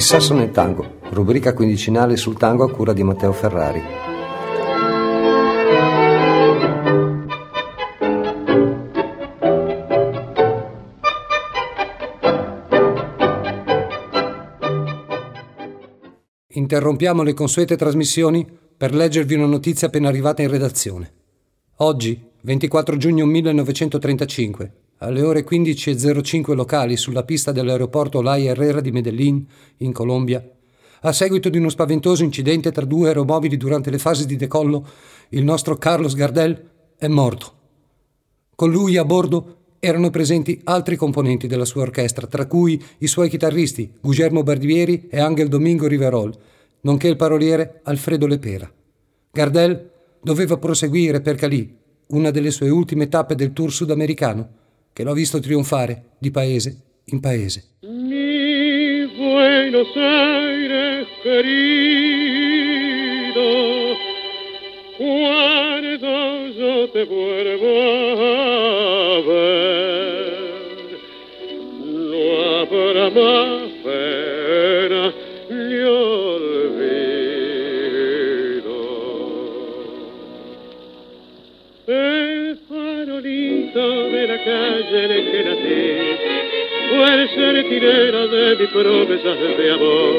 Il sasso nel tango, rubrica quindicinale sul tango a cura di Matteo Ferrari. Interrompiamo le consuete trasmissioni per leggervi una notizia appena arrivata in redazione. Oggi, 24 giugno 1935, alle ore 15.05 locali sulla pista dell'aeroporto Lai Herrera di Medellín, in Colombia, a seguito di uno spaventoso incidente tra due aeromobili durante le fasi di decollo, il nostro Carlos Gardel è morto. Con lui a bordo erano presenti altri componenti della sua orchestra, tra cui i suoi chitarristi Guglielmo Barbieri e Angel Domingo Riverol, nonché il paroliere Alfredo Lepera. Gardel doveva proseguire per Cali, una delle sue ultime tappe del tour sudamericano, che l'ho visto trionfare di paese in paese. Mi Buenos Aires querido, cuando yo te vuelvo a ver, no habrá más promesas de amor.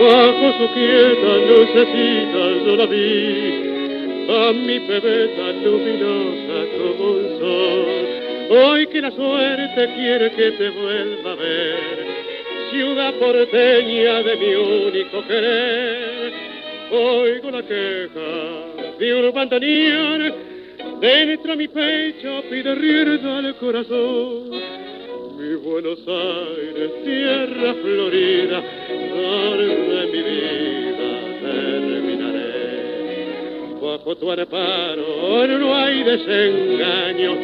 Bajo su quieta lucecita yo la vi, a mi bebé luminosa como un sol. Hoy que la suerte quiere que te vuelva a ver, ciudad porteña de mi único querer, oigo la queja de un bandoneón, dentro mi pecho pide rienda al corazón. Buenos Aires, tierra florida, donde mi vida terminaré. Bajo tu amparo no hay desengaño,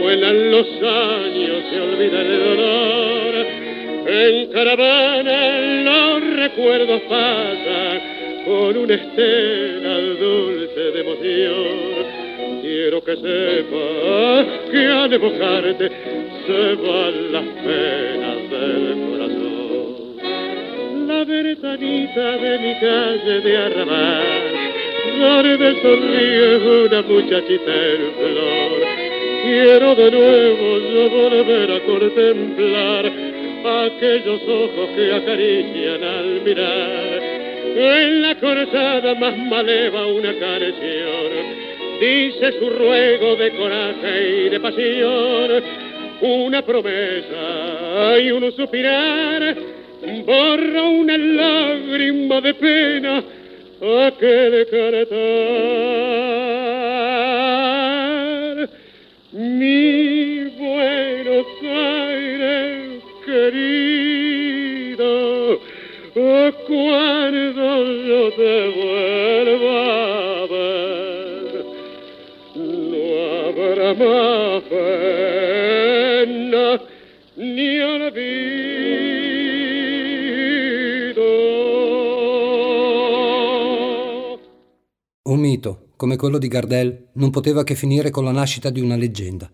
vuelan los años, se olvida el dolor. En caravana los recuerdos pasan con una estela dulce de emoción. Quiero que sepas que al evocarte se van las penas del corazón. La ventanita de mi calle de arrabal, donde sonríe una muchachita en flor. Quiero de nuevo yo volver a contemplar aquellos ojos que acarician al mirar. En la cortada más maleva una canción dice su ruego de coraje y de pasión, una promesa y un suspirar, borra una lágrima de pena aquel cantar. Mi Buenos Aires querido, cuando yo te vuelva Un mito, come quello di Gardel, non poteva che finire con la nascita di una leggenda.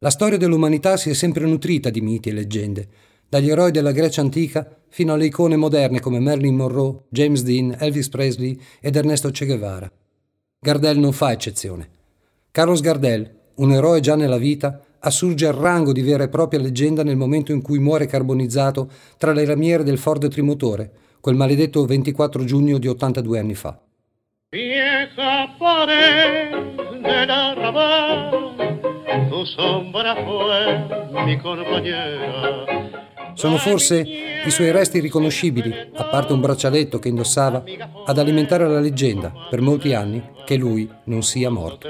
La storia dell'umanità si è sempre nutrita di miti e leggende, dagli eroi della Grecia antica fino alle icone moderne come Marilyn Monroe, James Dean, Elvis Presley ed Ernesto Che Guevara. Gardel non fa eccezione. Carlos Gardel, un eroe già nella vita, assurge al rango di vera e propria leggenda nel momento in cui muore carbonizzato tra le lamiere del Ford trimotore, quel maledetto 24 giugno di 82 anni fa. Vieja pared del arrabal, tu sombra fue mi compañera. Sono forse i suoi resti riconoscibili, a parte un braccialetto che indossava, ad alimentare la leggenda, per molti anni, che lui non sia morto.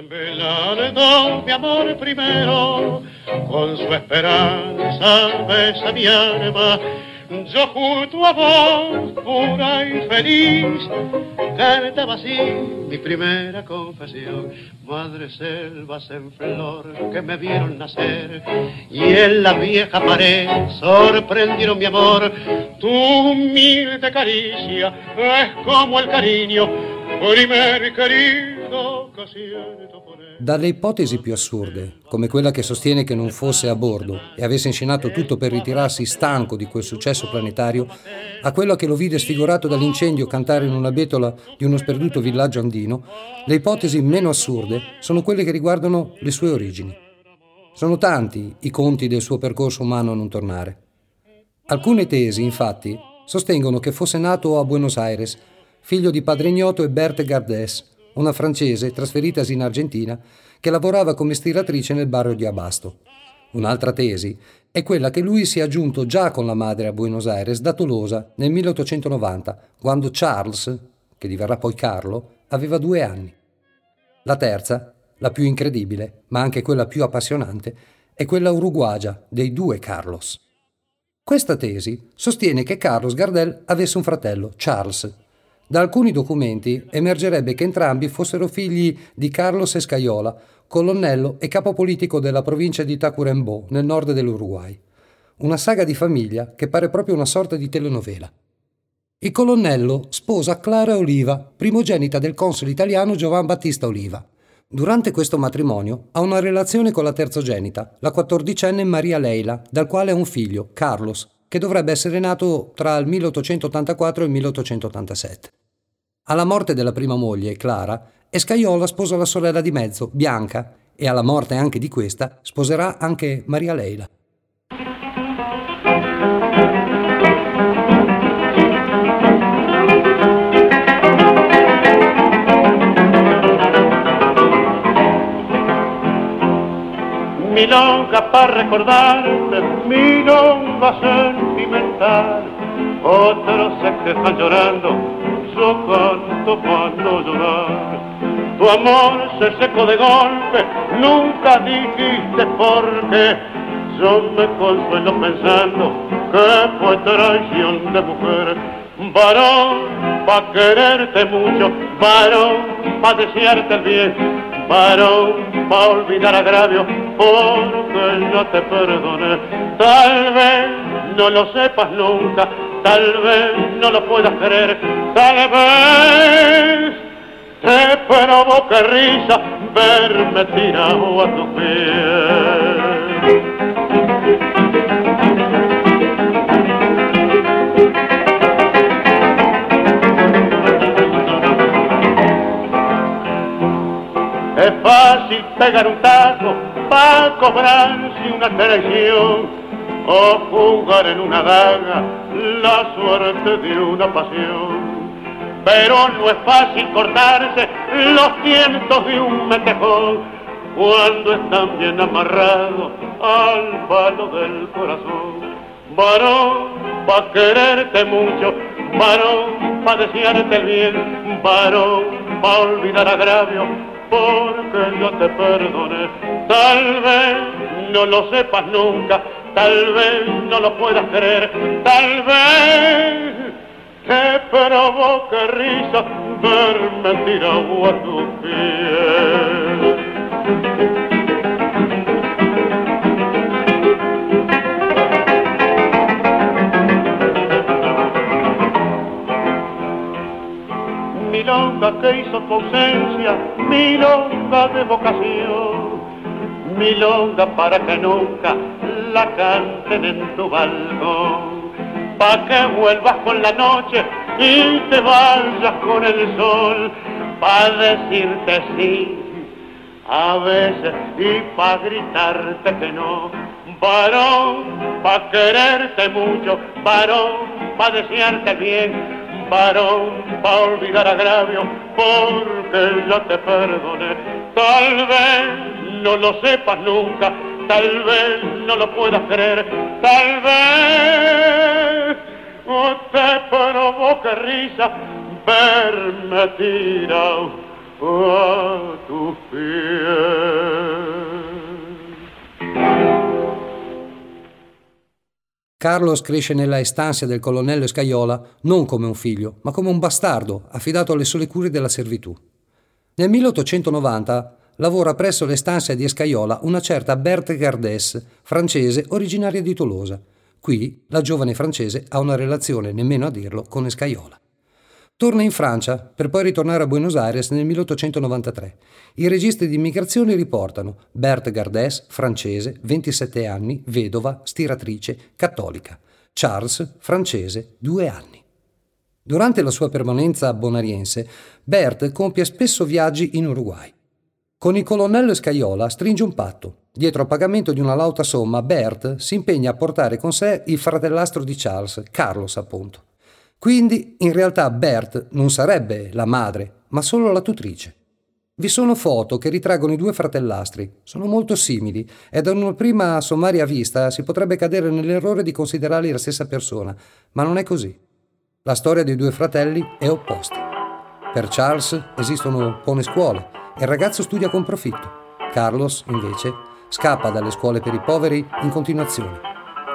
Yo junto a vos, pura y feliz, cantaba así mi primera confesión. Madre selvas en flor que me vieron nacer y en la vieja pared sorprendieron mi amor. Tu humilde caricia es como el cariño, primer querido Dalle ipotesi più assurde, come quella che sostiene che non fosse a bordo e avesse inscenato tutto per ritirarsi stanco di quel successo planetario, a quella che lo vide sfigurato dall'incendio cantare in una betola di uno sperduto villaggio andino, le ipotesi meno assurde sono quelle che riguardano le sue origini. Sono tanti i conti del suo percorso umano a non tornare. Alcune tesi, infatti, sostengono che fosse nato a Buenos Aires, figlio di padre ignoto e Berthe Gardès, una francese trasferitasi in Argentina che lavorava come stiratrice nel barrio di Abasto. Un'altra tesi è quella che lui sia giunto già con la madre a Buenos Aires da Tolosa nel 1890, quando Charles, che diverrà poi Carlo, aveva due anni. La terza, la più incredibile, ma anche quella più appassionante, è quella uruguagia dei due Carlos. Questa tesi sostiene che Carlos Gardel avesse un fratello, Charles. Da alcuni documenti emergerebbe che entrambi fossero figli di Carlos Escaiola, colonnello e capo politico della provincia di Tacuarembó, nel nord dell'Uruguay. Una saga di famiglia che pare proprio una sorta di telenovela. Il colonnello sposa Clara Oliva, primogenita del console italiano Giovan Battista Oliva. Durante questo matrimonio ha una relazione con la terzogenita, la quattordicenne Maria Leila, dal quale ha un figlio, Carlos, che dovrebbe essere nato tra il 1884 e il 1887. Alla morte della prima moglie, Clara, Escaiola sposa la sorella di mezzo, Bianca, e alla morte anche di questa sposerà anche Maria Leila. Milonga para recordarte, milonga sentimental. Otros se quejan llorando, yo canto no llorar. Tu amor se secó de golpe, nunca dijiste por qué. Yo me consuelo pensando que fue traición de mujer. Varón, pa' quererte mucho, varón, pa' desearte el bien, varón, pa' olvidar agravio, porque no te perdone. Tal vez no lo sepas nunca, tal vez no lo puedas creer, tal vez te provoque risa verme tirado a tu pie. Fácil pegar un taco para cobrarse una traición o jugar en una daga la suerte de una pasión. Pero no es fácil cortarse los tientos de un metejón cuando están bien amarrados al palo del corazón. Varón, pa' quererte mucho, varón, pa' desearte bien, varón, pa' olvidar agravio, porque yo te perdone. Tal vez no lo sepas nunca, tal vez no lo puedas creer, tal vez te provoque risa verme tirado a tu pies. Milonga que hizo tu ausencia, milonga de vocación, milonga para que nunca la canten en tu balcón, pa' que vuelvas con la noche y te vayas con el sol, pa' decirte sí, a veces y pa' gritarte que no, varón, pa' quererte mucho, varón, pa' desearte bien, varón pa' olvidar agravio, porque yo te perdone. Tal vez no lo sepas nunca, tal vez no lo puedas creer, tal vez te provoque risa verme tirado a tus pies. Carlos cresce nella estansia del colonnello Scaiola non come un figlio, ma come un bastardo affidato alle sole cure della servitù. Nel 1890 lavora presso l'estansia di Escaiola una certa Berthe Gardès, francese originaria di Tolosa. Qui la giovane francese ha una relazione, nemmeno a dirlo, con Escaiola. Torna in Francia per poi ritornare a Buenos Aires nel 1893. I registri di immigrazione riportano Berthe Gardès, francese, 27 anni, vedova, stiratrice, cattolica. Charles, francese, 2 anni. Durante la sua permanenza Bonariense, Berthe compie spesso viaggi in Uruguay. Con il colonnello Scaiola stringe un patto. Dietro a pagamento di una lauta somma, Berthe si impegna a portare con sé il fratellastro di Charles, Carlos appunto. Quindi in realtà Bert non sarebbe la madre, ma solo la tutrice. Vi sono foto che ritraggono i due fratellastri, sono molto simili e da una prima sommaria vista si potrebbe cadere nell'errore di considerarli la stessa persona, ma non è così. La storia dei due fratelli è opposta. Per Charles esistono buone scuole e il ragazzo studia con profitto. Carlos, invece, scappa dalle scuole per i poveri in continuazione.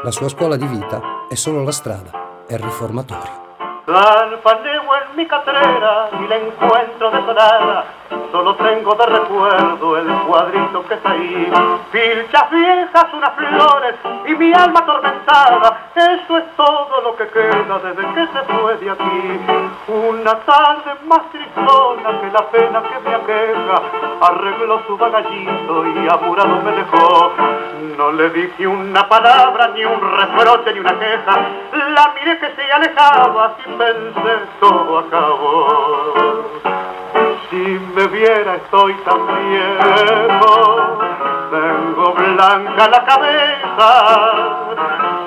La sua scuola di vita è solo la strada, è il riformatorio. Salpaneo en mi catrera y la encuentro desolada. Solo tengo de recuerdo el cuadrito que está ahí. Pilchas viejas, unas flores y mi alma atormentada. Eso es todo lo que queda desde que se fue de aquí. Una tarde más tristona que la pena que me aqueja. Arregló su bagallito y apurado me dejó. No le dije una palabra, ni un reproche, ni una queja. La miré que se alejaba sin pensé todo acabó. Si me viera estoy tan viejo, tengo blanca la cabeza.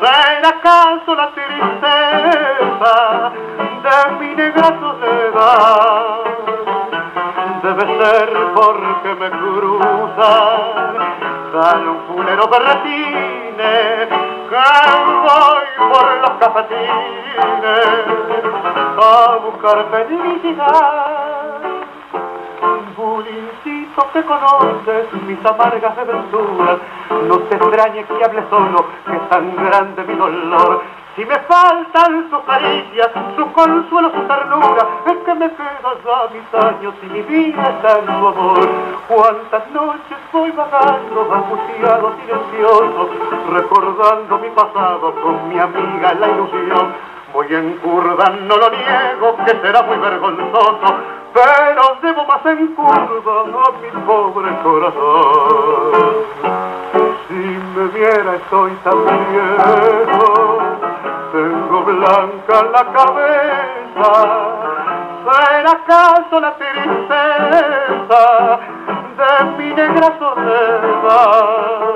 ¿Será acaso la tristeza de mi negra soledad? Debe ser porque me cruza tan fulero berretines que voy por los cafetines a buscar felicidad. Bulincito que conoces mis amargas aventuras, no te extrañe que hable solo, que es tan grande mi dolor. Si me faltan sus caricias, su consuelo, su ternura, es que me quedo ya mis años y mi vida está en su amor. Cuántas noches voy vagando, angustiado, silencioso, recordando mi pasado con mi amiga la ilusión. Voy en curva, no lo niego, que será muy vergonzoso, pero debo más en curva a mi pobre corazón. Si me viera estoy tan viejo, tengo blanca la cabeza. ¿Será acaso la tristeza de mi negra soledad?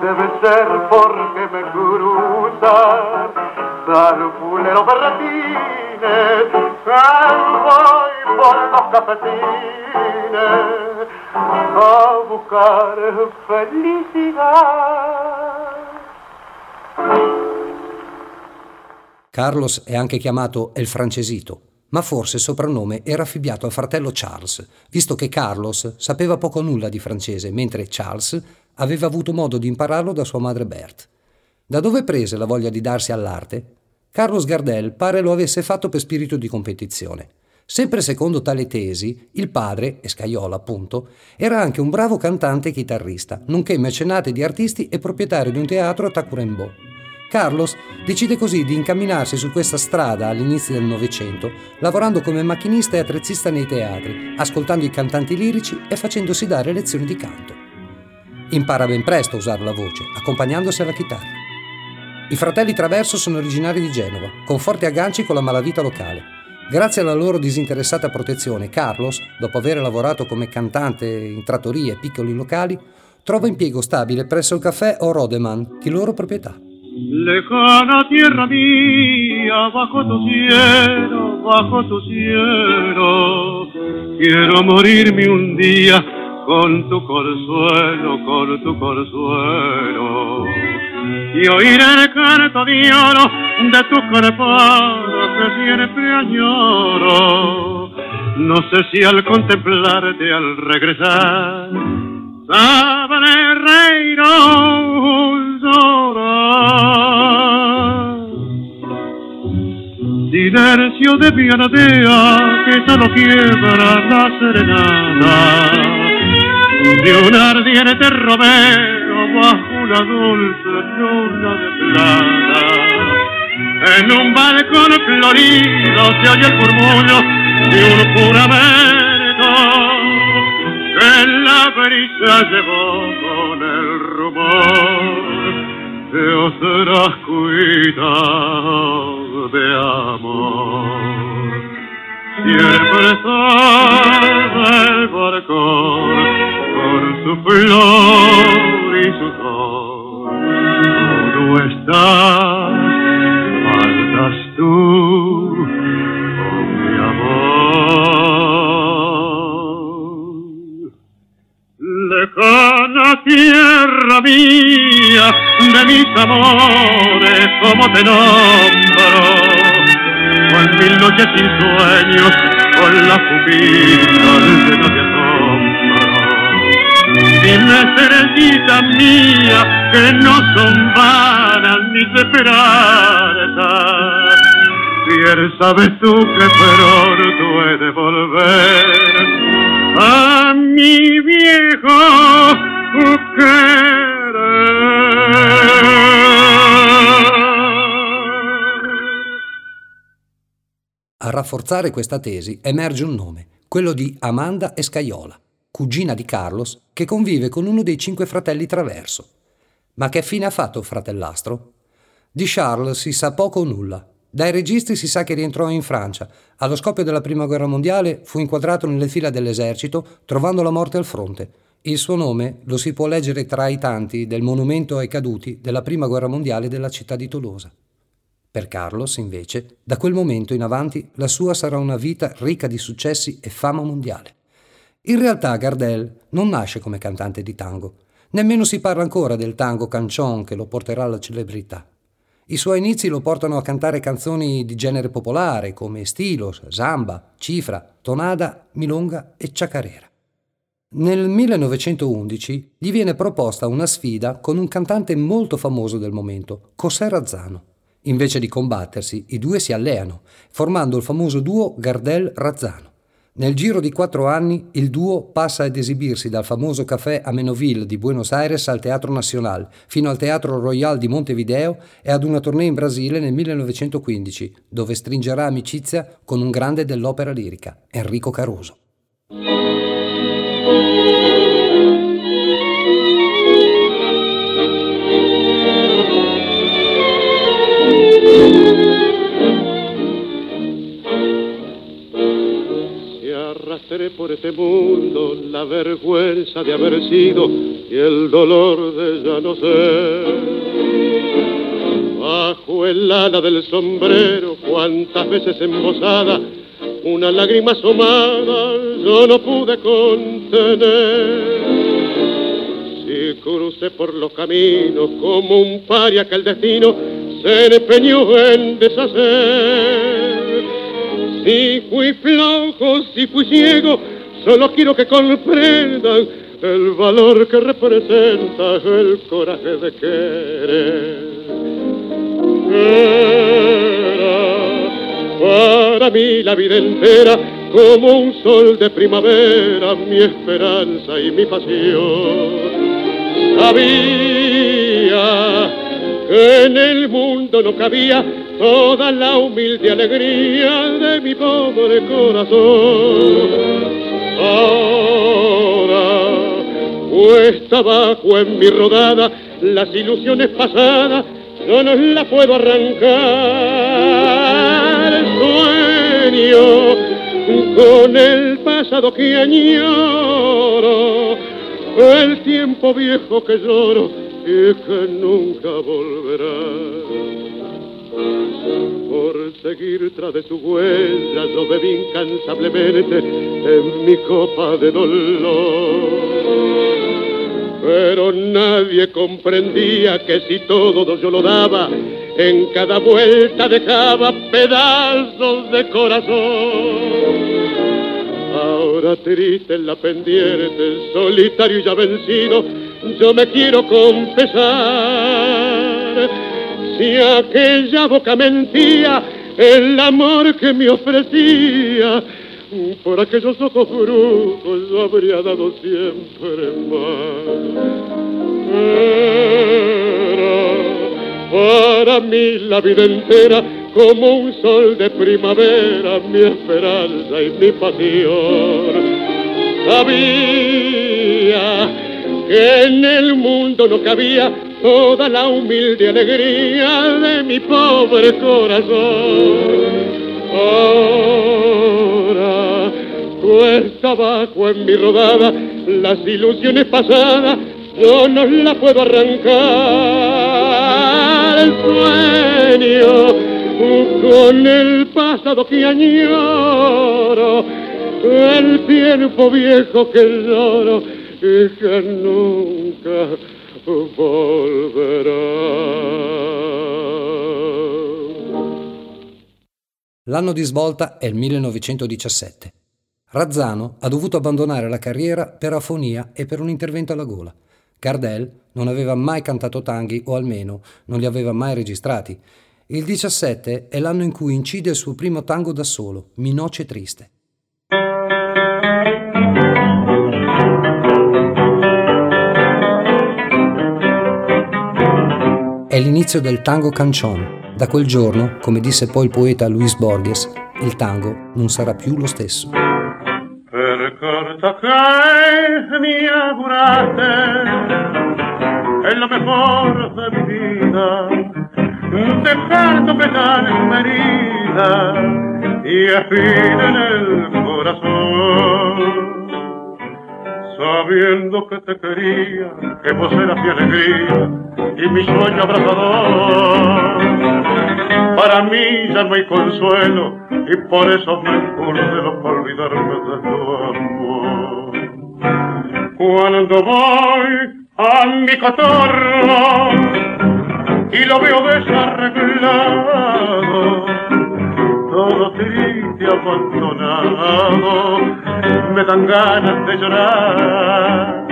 Debe ser porque me cruzan salpuleros berretines voy por los cafetines a buscar felicidad. Carlos è anche chiamato El Francesito, ma forse il soprannome era affibbiato al fratello Charles, visto che Carlos sapeva poco o nulla di francese, mentre Charles aveva avuto modo di impararlo da sua madre Berthe. Da dove prese la voglia di darsi all'arte? Carlos Gardel pare lo avesse fatto per spirito di competizione. Sempre secondo tale tesi, il padre, Escaiola appunto, era anche un bravo cantante e chitarrista, nonché mecenate di artisti e proprietario di un teatro a Tacuarembó. Carlos decide così di incamminarsi su questa strada all'inizio del Novecento, lavorando come macchinista e attrezzista nei teatri, ascoltando i cantanti lirici e facendosi dare lezioni di canto. Impara ben presto a usare la voce, accompagnandosi alla chitarra. I fratelli Traverso sono originari di Genova, con forti agganci con la malavita locale. Grazie alla loro disinteressata protezione, Carlos, dopo aver lavorato come cantante in trattorie e piccoli locali, trova impiego stabile presso il caffè O Rodeman, di loro proprietà. Lejana tierra mía, bajo tu cielo, bajo tu cielo, quiero morirme un día con tu consuelo, con tu consuelo. Y oír el canto de oro de tu cuerpo que siempre añoro. No sé si al contemplarte, al regresar, sabré reír o llorar. Silencio de pianadea que solo quiebra la serenata de un ardiente romero bajo una dulce luna de plata. En un balcón florido se oye el murmullo de un juramento que la brisa llevó con el rumor de otras cuidados de amor. Siempre está el barcón con su flor y su sol. Tú estás, faltas tú, Lejana tierra mía, de mis amores, como te nombro con mil noches sin sueños, con la pupila de de asombro. Dime, estrellita mía, que no son vanas ni esperanzas. Bien sabes tú que pronto he rafforzare questa tesi emerge un nome, quello di Amanda Escaiola, cugina di Carlos, che convive con uno dei cinque fratelli Traverso. Ma che fine ha fatto il fratellastro? Di Charles si sa poco o nulla. Dai registri si sa che rientrò in Francia. Allo scoppio della Prima Guerra Mondiale fu inquadrato nelle fila dell'esercito, trovando la morte al fronte. Il suo nome lo si può leggere tra i tanti del monumento ai caduti della Prima Guerra Mondiale della città di Tolosa. Per Carlos, invece, da quel momento in avanti la sua sarà una vita ricca di successi e fama mondiale. In realtà Gardel non nasce come cantante di tango, nemmeno si parla ancora del tango canción che lo porterà alla celebrità. I suoi inizi lo portano a cantare canzoni di genere popolare come stilos, samba, cifra, tonada, milonga e ciacarera. Nel 1911 gli viene proposta una sfida con un cantante molto famoso del momento, José Razzano. Invece di combattersi, i due si alleano, formando il famoso duo Gardel-Razzano. Nel giro di quattro anni il duo passa ad esibirsi dal famoso caffè Amenoville di Buenos Aires al Teatro Nacional, fino al Teatro Royal di Montevideo e ad una tournée in Brasile nel 1915, dove stringerà amicizia con un grande dell'opera lirica, Enrico Caruso. Por este mundo la vergüenza de haber sido y el dolor de ya no ser. Bajo el ala del sombrero, cuántas veces embosada, una lágrima asomada yo no pude contener. Si crucé por los caminos como un paria que el destino se empeñó en deshacer si fui flojo, si fui ciego, solo quiero que comprendan el valor que representa el coraje de querer. Era para mí la vida entera como un sol de primavera, mi esperanza y mi pasión. Sabía en el mundo no cabía toda la humilde alegría de mi pobre corazón. Ahora, puesta abajo en mi rodada, las ilusiones pasadas, yo no las puedo arrancar. Sueño con el pasado que añoro, el tiempo viejo que lloro y que nunca volverá por seguir tras de su huella, yo bebí incansablemente en mi copa de dolor. Pero nadie comprendía que si todo yo lo daba, en cada vuelta dejaba pedazos de corazón. Ahora triste en la pendiente, solitario y ya vencido, yo me quiero confesar si aquella boca mentía el amor que me ofrecía, por aquellos ojos brujos yo habría dado siempre más. Era para mí la vida entera como un sol de primavera, mi esperanza y mi pasión. Sabía en el mundo no cabía toda la humilde alegría de mi pobre corazón. Ahora cuesta abajo en mi rodada las ilusiones pasadas, yo no las puedo arrancar. El sueño con el pasado que añoro, el tiempo viejo que lloro y que nunca volverà. L'anno di svolta è il 1917. Razzano ha dovuto abbandonare la carriera per afonia e per un intervento alla gola. Gardel non aveva mai cantato tanghi o almeno non li aveva mai registrati. Il 17 è l'anno in cui incide il suo primo tango da solo, Mi noce triste. L'inizio del tango cancion. Da quel giorno, come disse poi il poeta Luis Borges, il tango non sarà più lo stesso. Per corto che mi augurate è la mejor de mi vida dejando que tan herida y afina en el corazón sabiendo que te quería, que vos eras mi alegría y mi sueño abrazador. Para mí ya no hay consuelo y por eso me no para olvidarme de tu amor. Cuando voy a mi cotorro y lo veo desarreglado, todo triste abandonado, me dan ganas de llorar.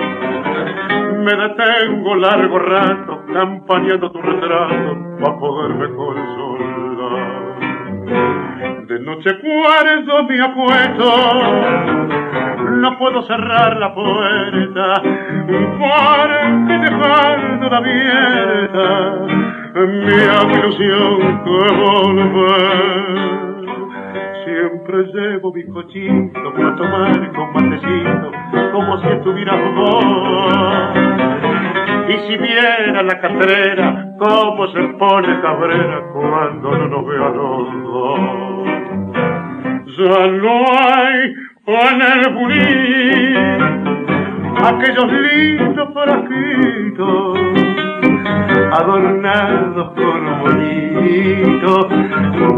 Me detengo largo rato campañando tu retrato para poderme consolar. De noche cuarto mi apuesto, no puedo cerrar la puerta, para que dejando abierta mi ilusión que volver siempre llevo mi cochito para tomar con matecito, como si estuviera vos. Y si viera la catrera, cómo se pone cabrera cuando no nos ve a los dos. Ya no hay en el bulín aquellos lindos frasquitos adornados con bonitos,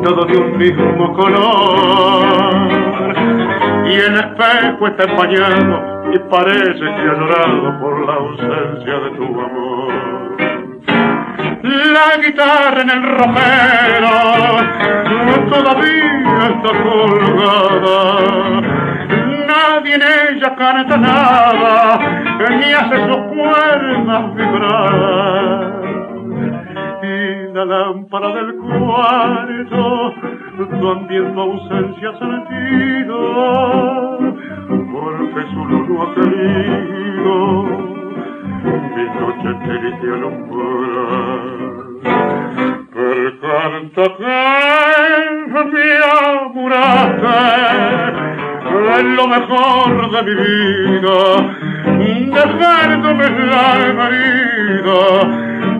todos de un mismo color. Y el espejo está empañado y parece que ha llorado por la ausencia de tu amor. La guitarra en el romero todavía está colgada nadie en ella canta nada, ni hace sus cuerdas vibrar. La lámpara del cuarto tu ausencia sentido, porque su luz no ha querido mi noche triste alumbrar. Per canto che mi amuraste es lo mejor de mi vida, dejándome la herida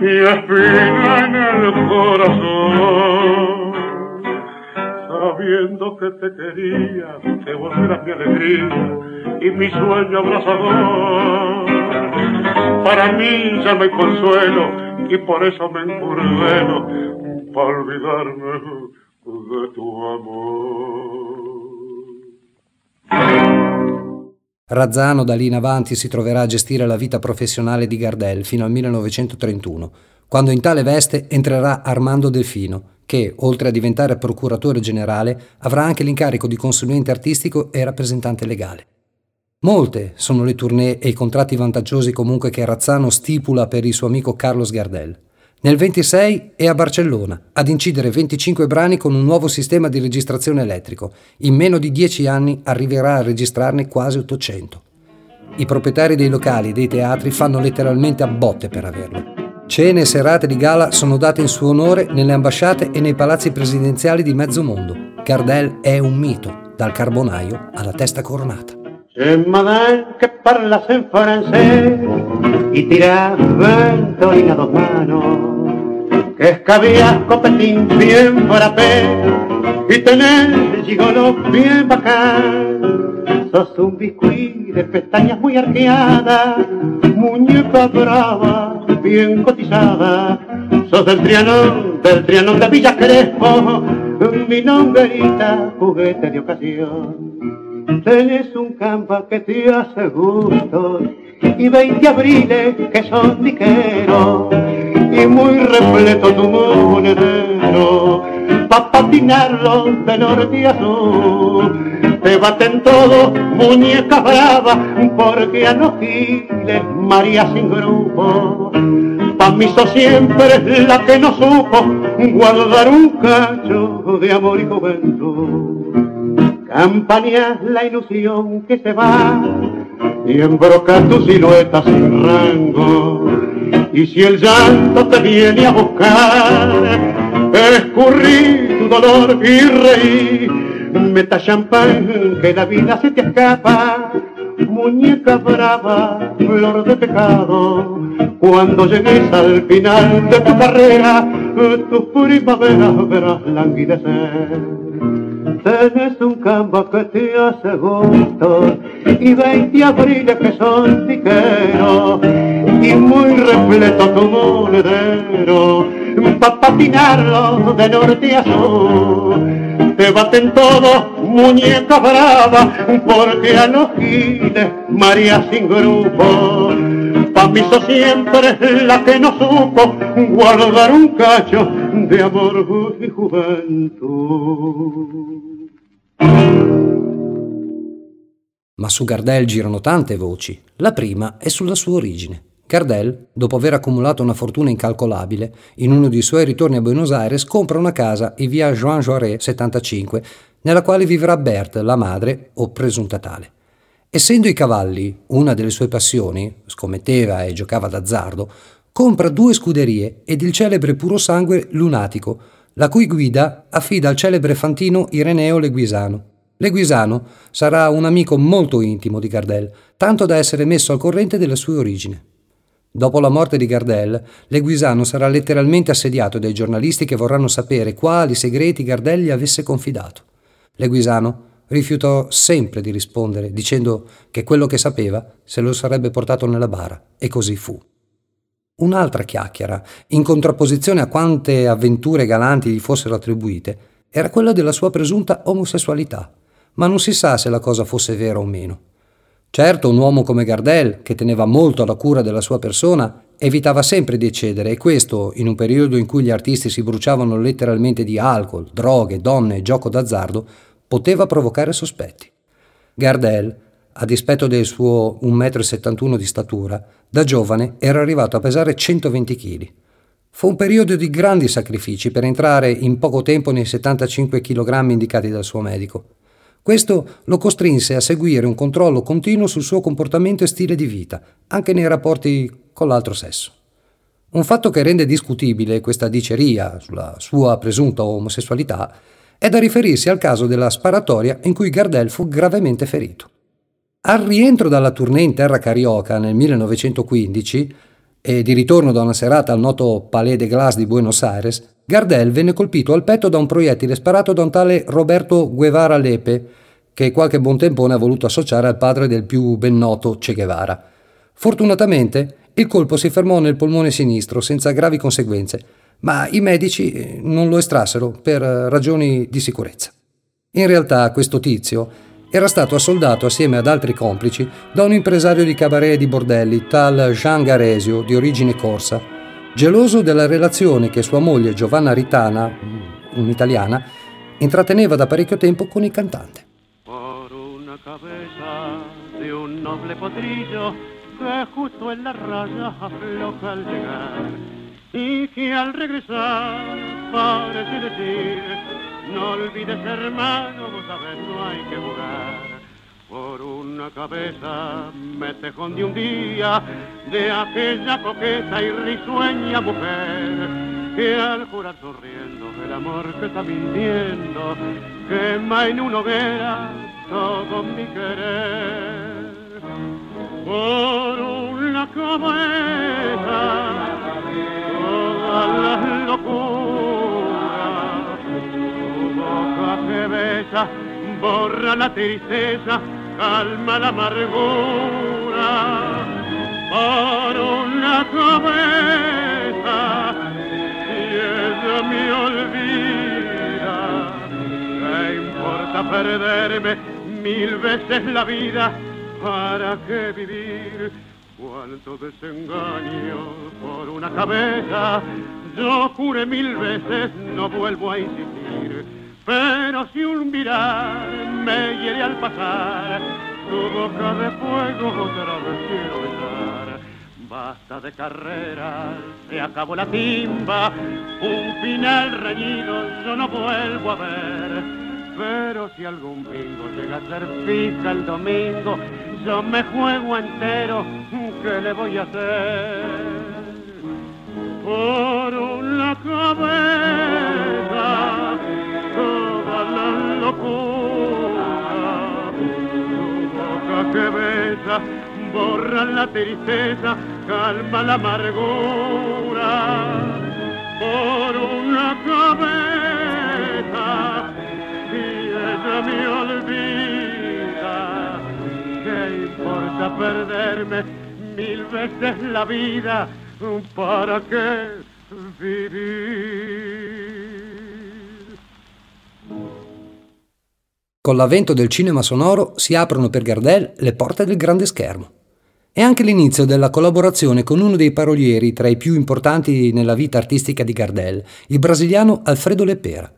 y espina en el corazón. Sabiendo que te quería, que vos eras mi alegría y mi sueño abrazador. Para mí ya no hay consuelo y por eso me encurdeno para olvidarme de tu amor. Razzano da lì in avanti si troverà a gestire la vita professionale di Gardel fino al 1931, quando in tale veste entrerà Armando Delfino, che, oltre a diventare procuratore generale, avrà anche l'incarico di consulente artistico e rappresentante legale. Molte sono le tournée e i contratti vantaggiosi comunque che Razzano stipula per il suo amico Carlos Gardel. Nel 26 è a Barcellona ad incidere 25 brani con un nuovo sistema di registrazione elettrico. In meno di 10 anni arriverà a registrarne quasi 800. I proprietari dei locali e dei teatri fanno letteralmente a botte per averlo. Cene e serate di gala sono date in suo onore nelle ambasciate e nei palazzi presidenziali di mezzo mondo. Gardel è un mito, dal carbonaio alla testa coronata. Madame que parlas en francés y tiras ventolín a dos manos, que escabías copetín bien frappé y tenés gigolo bien bacán. Sos un biscuit de pestañas muy arqueadas, muñeca brava, bien cotizada. Sos del Trianón, del Trianón de Villa Crespo, mi nombrita, juguete de ocasión. Tenés un campo que te hace gusto y veinte abriles que son diqueros y muy repleto tu monedero pa' patinarlo de norte a sur. Te baten todos, muñeca brava, porque a los giles María sin grupo. Pa' mí sos siempre la que no supo guardar un cacho de amor y juventud. Campañas la ilusión que se va y embroca tu silueta sin rango. Y si el llanto te viene a buscar, escurrí tu dolor y reí. Meta champán que la vida se te escapa, muñeca brava, flor de pecado. Cuando llegues al final de tu carrera, tus primaveras verás languidecer. Tenés un campo que te hace gusto y veinte abriles que son tiqueros y muy repleto tu monedero pa' patinarlo de norte a sur. Te baten todos, muñeca brava, porque a María sin grupo. Mí sos siempre la que no supo guardar un cacho de amor y juventud. Ma su Gardel girano tante voci. La prima è sulla sua origine. Gardel, dopo aver accumulato una fortuna incalcolabile, in uno dei suoi ritorni a Buenos Aires compra una casa in via Jean Jaurès 75, nella quale vivrà Berthe, la madre o presunta tale. Essendo i cavalli una delle sue passioni, scommetteva e giocava d'azzardo, compra due scuderie ed il celebre puro sangue lunatico, la cui guida affida al celebre fantino Ireneo Leguisano. Leguisano sarà un amico molto intimo di Gardel, tanto da essere messo al corrente della sua origine. Dopo la morte di Gardel, Leguisano sarà letteralmente assediato dai giornalisti che vorranno sapere quali segreti Gardel gli avesse confidato. Leguisano rifiutò sempre di rispondere, dicendo che quello che sapeva se lo sarebbe portato nella bara, e così fu. Un'altra chiacchiera, in contrapposizione a quante avventure galanti gli fossero attribuite, era quella della sua presunta omosessualità, ma non si sa se la cosa fosse vera o meno. Certo, un uomo come Gardel, che teneva molto alla cura della sua persona, evitava sempre di eccedere e questo, in un periodo in cui gli artisti si bruciavano letteralmente di alcol, droghe, donne e gioco d'azzardo, poteva provocare sospetti. Gardel a dispetto del suo 1,71 m di statura, da giovane era arrivato a pesare 120 kg. Fu un periodo di grandi sacrifici per entrare in poco tempo nei 75 kg indicati dal suo medico. Questo lo costrinse a seguire un controllo continuo sul suo comportamento e stile di vita, anche nei rapporti con l'altro sesso. Un fatto che rende discutibile questa diceria sulla sua presunta omosessualità è da riferirsi al caso della sparatoria in cui Gardel fu gravemente ferito. Al rientro dalla tournée in terra carioca nel 1915 e di ritorno da una serata al noto Palais de Glace di Buenos Aires, Gardel venne colpito al petto da un proiettile sparato da un tale Roberto Guevara Lepe, che qualche buon tempone ha voluto associare al padre del più ben noto Che Guevara. Fortunatamente il colpo si fermò nel polmone sinistro senza gravi conseguenze, ma i medici eh, non lo estrassero per ragioni di sicurezza. In realtà questo tizio era stato assoldato assieme ad altri complici da un impresario di cabaret e di bordelli, tal Jean Garesio, di origine corsa, geloso della relazione che sua moglie Giovanna Ritana, un'italiana, intratteneva da parecchio tempo con il cantante. Por una cabeza de un noble potrillo que justo en la raya y que al regresar parece decir No olvides, hermano, vos sabés, no hay que jugar. por una cabeza me tejón de un día de aquella coqueta y risueña mujer que al jurar sonriendo el amor que está mintiendo quema en una hoguera todo mi querer por una cabeza todas las locuras. Tu boca que besa borra la tristeza calma la amargura. Por una cabeza y ella me olvida ¿qué importa perderme mil veces la vida para qué vivir cuánto desengaño por una cabeza yo juré mil veces no vuelvo a insistir pero si un mirar me hiere al pasar, tu boca de fuego otra vez quiero besar. Basta de carreras, se acabó la timba, un final reñido yo no vuelvo a ver. Pero si algún bingo llega a ser fija el domingo, yo me juego entero, ¿qué le voy a hacer? Por una cabeza toda la locura. Tu boca que besa borra la tristeza, calma la amargura. Por una cabeza y ella me olvida. ¿Qué importa perderme mil veces la vida? ¿Para qué vivir? Con l'avvento del cinema sonoro si aprono per Gardel le porte del grande schermo. È anche l'inizio della collaborazione con uno dei parolieri tra i più importanti nella vita artistica di Gardel, il brasiliano Alfredo Lepera.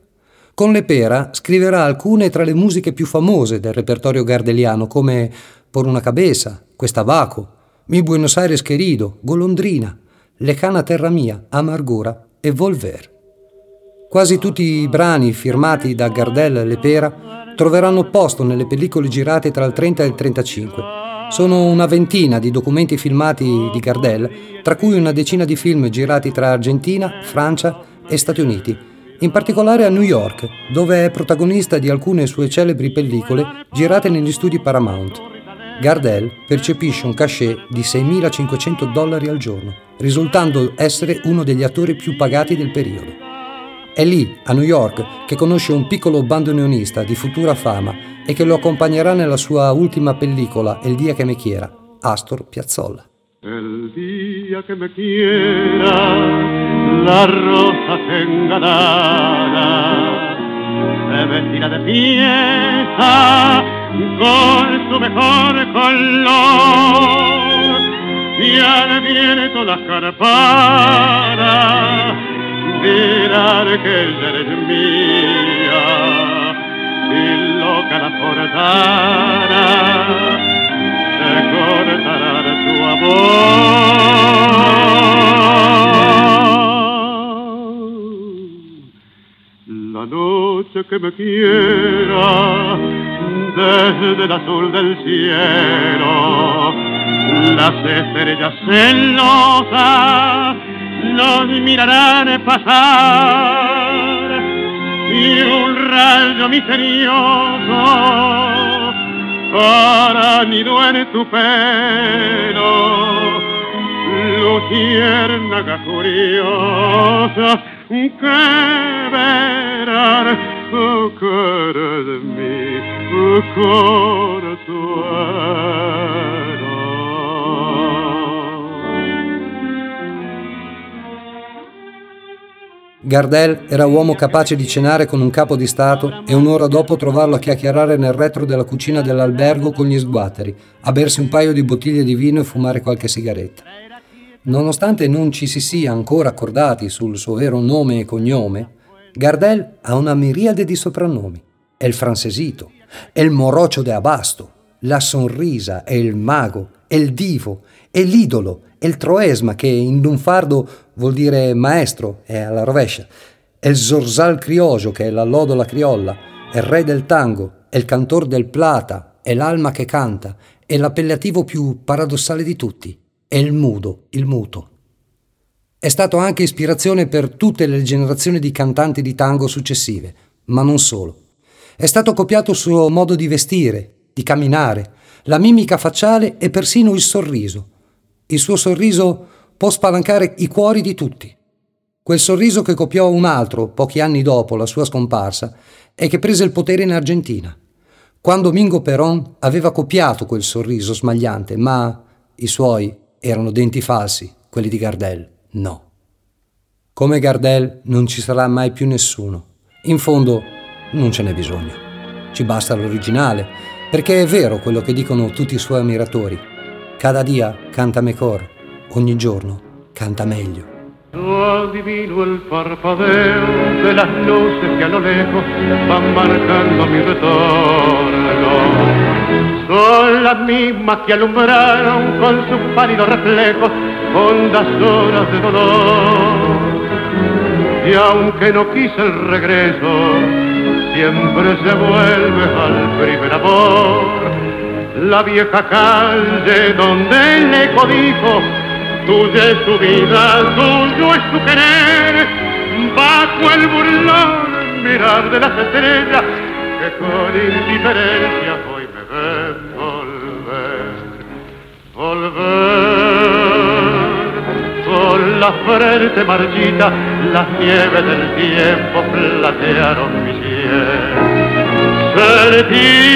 Con Lepera scriverà alcune tra le musiche più famose del repertorio gardeliano come Por una cabeza, Questa Vaco, Mi Buenos Aires querido, Golondrina, Lejana terra mia, Amargura e Volver. Quasi tutti i brani firmati da Gardel e Lepera troveranno posto nelle pellicole girate tra il 30 e il 35. Sono una ventina di documenti filmati di Gardel, tra cui una decina di film girati tra Argentina, Francia e Stati Uniti, in particolare a New York, dove è protagonista di alcune sue celebri pellicole girate negli studi Paramount. Gardel percepisce un cachet di 6.500 dollari al giorno, risultando essere uno degli attori più pagati del periodo. È lì, a New York, che conosce un piccolo bandoneonista di futura fama e che lo accompagnerà nella sua ultima pellicola, El día que me quiera, Astor Piazzolla. El día que me quiera, la rosa engalada se vestirá de fiesta con su mejor color. Y al viento las carpadas mirar que ella eres mía y loca la portara se cortará tu amor. La noche que me quiera desde el azul del cielo las estrellas celosas nos mirarán pasar y un rayo misterioso para nido en tu pelo. Luciérnaga curiosa que verán que eres mi consuelo Gardel era uomo capace di cenare con un capo di Stato e un'ora dopo trovarlo a chiacchierare nel retro della cucina dell'albergo con gli sguatteri, a bersi un paio di bottiglie di vino e fumare qualche sigaretta. Nonostante non ci si sia ancora accordati sul suo vero nome e cognome, Gardel ha una miriade di soprannomi. È il francesito, è il morocio de Abasto, la sonrisa, è il mago, è il divo, è l'idolo, è il troesma che in lunfardo vuol dire maestro, è alla rovescia, è il zorzal criogio che è la lodola criolla, è il re del tango, è il cantor del plata, è l'alma che canta, è l'appellativo più paradossale di tutti, è il mudo, il muto. È stato anche ispirazione per tutte le generazioni di cantanti di tango successive, ma non solo. È stato copiato il suo modo di vestire, di camminare, la mimica facciale e persino il sorriso. Il suo sorriso può spalancare i cuori di tutti. Quel sorriso che copiò un altro pochi anni dopo la sua scomparsa e che prese il potere in Argentina. Quando Mingo Peron aveva copiato quel sorriso smagliante, ma i suoi erano denti falsi, quelli di Gardel, no. Come Gardel non ci sarà mai più nessuno. In fondo non ce n'è bisogno. Ci basta l'originale, perché è vero quello che dicono tutti i suoi ammiratori. Cada dia canta mejor, ogni giorno canta meglio. Yo adivino el parpadeo de las luces que a lo lejos van marcando mi retorno. Son las mismas que alumbraron con sus pálidos reflejos hondas horas de dolor. Y aunque no quise el regreso, siempre se vuelve al primer amor. La vieja calle donde el eco dijo Tuya es su vida, tuyo es su querer, bajo el burlón mirar de las estrellas que con indiferencia volver. Con la frente marchita, las nieves del tiempo platearon mi cielo. Sentir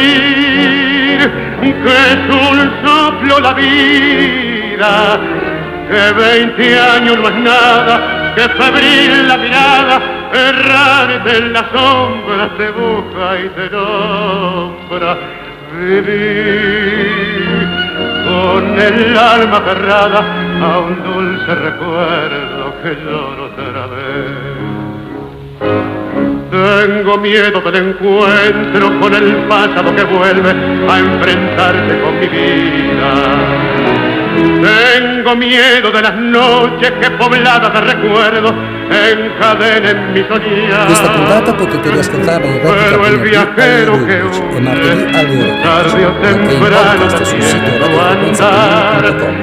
que es un soplo la vida que veinte años no es nada, que febril la mirada, errarte en las sombras te busca y te nombra. Vivir con el alma cerrada a un dulce recuerdo que lloro otra vez. Tengo miedo del encuentro con el pasado que vuelve a enfrentarse con mi vida tengo miedo de las noches che pobladas de recuerdos. Questa puntata potete riascoltarla in replica alle ore 11 e martedì alle ore 15, nonché in podcast sul sito radiofrequenza.com,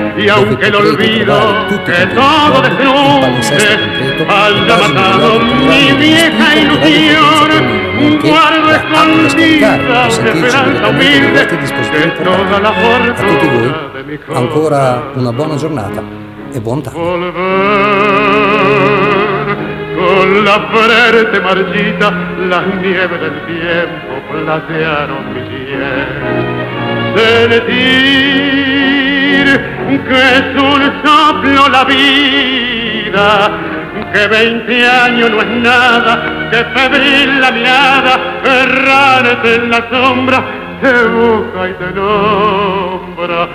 dove potete trovare tutti i contenuti il palinsesto completo, le pagine del blog mi vieja ilusione nonché la app da scaricare per sentirci direttamente dai vostri dispositivi portatili. A tutti voi ancora una buona giornata e buon tanto. Con la frente marchita, las nieves del tiempo platearon mi piel. Sentir que es un soplo la vida, que veinte años no es nada, que febril la mirada, errarte en la sombra, te busca y te nombra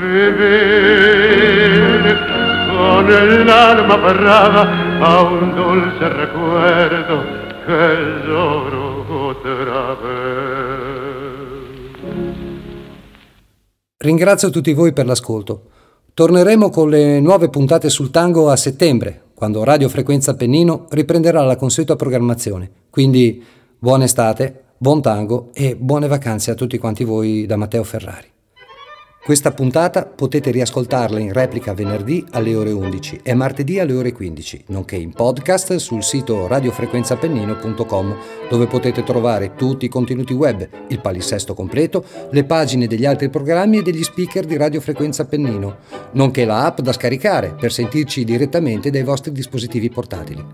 vivir con el alma aferrada a un dulce recuerdo che lloro otra vez. Ringrazio tutti voi per l'ascolto. Torneremo con le nuove puntate sul tango a settembre, quando Radio Frequenza Appennino riprenderà la consueta programmazione. Quindi buona estate, buon tango e buone vacanze a tutti quanti voi da Matteo Ferrari. Questa puntata potete riascoltarla in replica venerdì alle ore 11 e martedì alle ore 15, nonché in podcast sul sito radiofrequenzapennino.com dove potete trovare tutti i contenuti web, il palinsesto completo, le pagine degli altri programmi e degli speaker di Radio Frequenza Pennino, nonché la app da scaricare per sentirci direttamente dai vostri dispositivi portatili.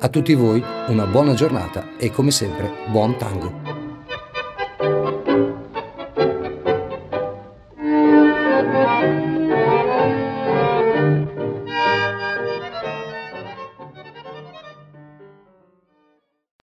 A tutti voi una buona giornata e come sempre buon tango.